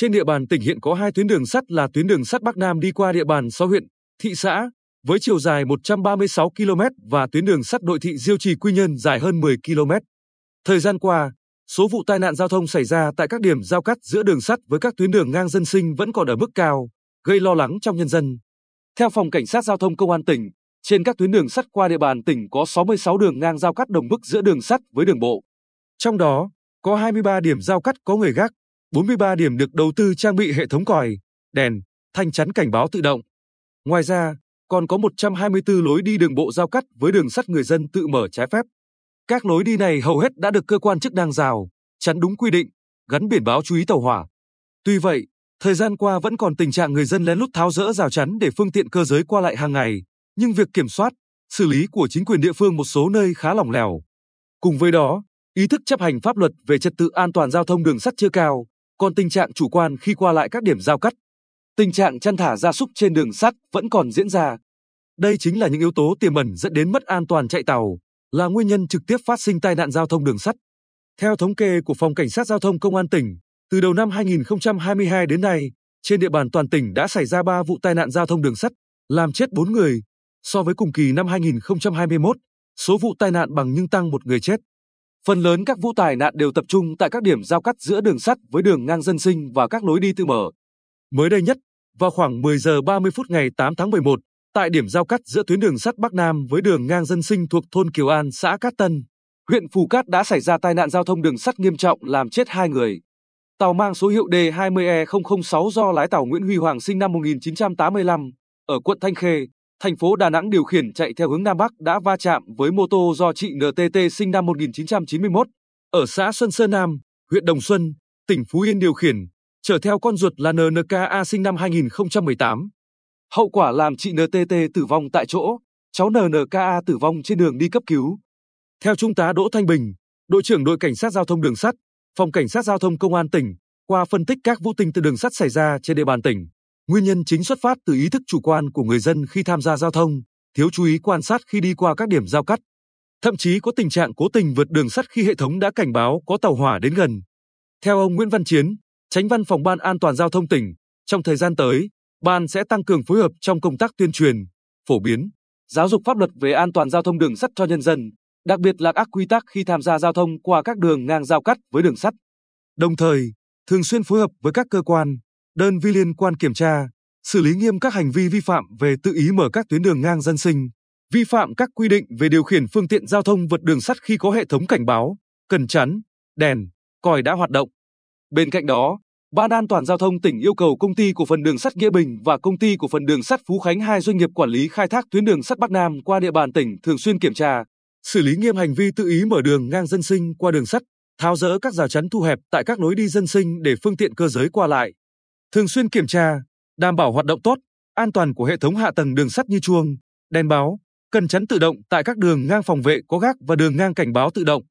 Trên địa bàn tỉnh hiện có hai tuyến đường sắt là tuyến đường sắt Bắc Nam đi qua địa bàn 6 huyện, thị xã với chiều dài 136 km và tuyến đường sắt nội thị Diêu Trì Quy Nhơn dài hơn 10 km. Thời gian qua, số vụ tai nạn giao thông xảy ra tại các điểm giao cắt giữa đường sắt với các tuyến đường ngang dân sinh vẫn còn ở mức cao, gây lo lắng trong nhân dân. Theo Phòng Cảnh sát Giao thông Công an tỉnh, trên các tuyến đường sắt qua địa bàn tỉnh có 66 đường ngang giao cắt đồng mức giữa đường sắt với đường bộ. Trong đó, có 23 điểm giao cắt có người gác, 43 điểm được đầu tư trang bị hệ thống còi, đèn, thanh chắn cảnh báo tự động. Ngoài ra, còn có 124 lối đi đường bộ giao cắt với đường sắt người dân tự mở trái phép. Các lối đi này hầu hết đã được cơ quan chức năng rào, chắn đúng quy định, gắn biển báo chú ý tàu hỏa. Tuy vậy, thời gian qua vẫn còn tình trạng người dân lén lút tháo rỡ rào chắn để phương tiện cơ giới qua lại hàng ngày, nhưng việc kiểm soát, xử lý của chính quyền địa phương một số nơi khá lỏng lẻo. Cùng với đó, ý thức chấp hành pháp luật về trật tự an toàn giao thông đường sắt chưa cao, còn tình trạng chủ quan khi qua lại các điểm giao cắt. Tình trạng chăn thả gia súc trên đường sắt vẫn còn diễn ra. Đây chính là những yếu tố tiềm ẩn dẫn đến mất an toàn chạy tàu, là nguyên nhân trực tiếp phát sinh tai nạn giao thông đường sắt. Theo thống kê của Phòng Cảnh sát Giao thông Công an tỉnh, từ đầu năm 2022 đến nay, trên địa bàn toàn tỉnh đã xảy ra 3 vụ tai nạn giao thông đường sắt, làm chết 4 người. So với cùng kỳ năm 2021, số vụ tai nạn bằng nhưng tăng một người chết. Phần lớn các vụ tai nạn đều tập trung tại các điểm giao cắt giữa đường sắt với đường ngang dân sinh và các lối đi tự mở. Mới đây nhất, vào khoảng 10 giờ 30 phút ngày 8 tháng 11, tại điểm giao cắt giữa tuyến đường sắt Bắc Nam với đường ngang dân sinh thuộc thôn Kiều An, xã Cát Tân, huyện Phù Cát đã xảy ra tai nạn giao thông đường sắt nghiêm trọng làm chết hai người. Tàu mang số hiệu D20E006 do lái tàu Nguyễn Huy Hoàng sinh năm 1985 ở quận Thanh Khê, thành phố Đà Nẵng điều khiển chạy theo hướng Nam Bắc đã va chạm với mô tô do chị NTT sinh năm 1991 ở xã Sơn Sơn Nam, huyện Đồng Xuân, tỉnh Phú Yên điều khiển, chở theo con ruột là NNKA sinh năm 2018. Hậu quả làm chị NTT tử vong tại chỗ, cháu NNKA tử vong trên đường đi cấp cứu. Theo Trung tá Đỗ Thanh Bình, đội trưởng đội cảnh sát giao thông đường sắt, phòng cảnh sát giao thông công an tỉnh, qua phân tích các vụ tình từ đường sắt xảy ra trên địa bàn tỉnh, nguyên nhân chính xuất phát từ ý thức chủ quan của người dân khi tham gia giao thông, thiếu chú ý quan sát khi đi qua các điểm giao cắt. Thậm chí có tình trạng cố tình vượt đường sắt khi hệ thống đã cảnh báo có tàu hỏa đến gần. Theo ông Nguyễn Văn Chiến, Tránh Văn phòng Ban An toàn giao thông tỉnh, trong thời gian tới, ban sẽ tăng cường phối hợp trong công tác tuyên truyền, phổ biến, giáo dục pháp luật về an toàn giao thông đường sắt cho nhân dân, đặc biệt là các quy tắc khi tham gia giao thông qua các đường ngang giao cắt với đường sắt. Đồng thời, thường xuyên phối hợp với các cơ quan, đơn vị liên quan kiểm tra, xử lý nghiêm các hành vi vi phạm về tự ý mở các tuyến đường ngang dân sinh, vi phạm các quy định về điều khiển phương tiện giao thông vượt đường sắt khi có hệ thống cảnh báo, cần chắn, đèn, còi đã hoạt động. Bên cạnh đó, Ban An toàn giao thông tỉnh yêu cầu công ty cổ phần đường sắt Nghĩa Bình và công ty cổ phần đường sắt Phú Khánh hai doanh nghiệp quản lý khai thác tuyến đường sắt Bắc Nam qua địa bàn tỉnh thường xuyên kiểm tra, xử lý nghiêm hành vi tự ý mở đường ngang dân sinh qua đường sắt, tháo dỡ các rào chắn thu hẹp tại các lối đi dân sinh để phương tiện cơ giới qua lại. Thường xuyên kiểm tra, đảm bảo hoạt động tốt, an toàn của hệ thống hạ tầng đường sắt như chuông, đèn báo, cần chắn tự động tại các đường ngang phòng vệ có gác và đường ngang cảnh báo tự động.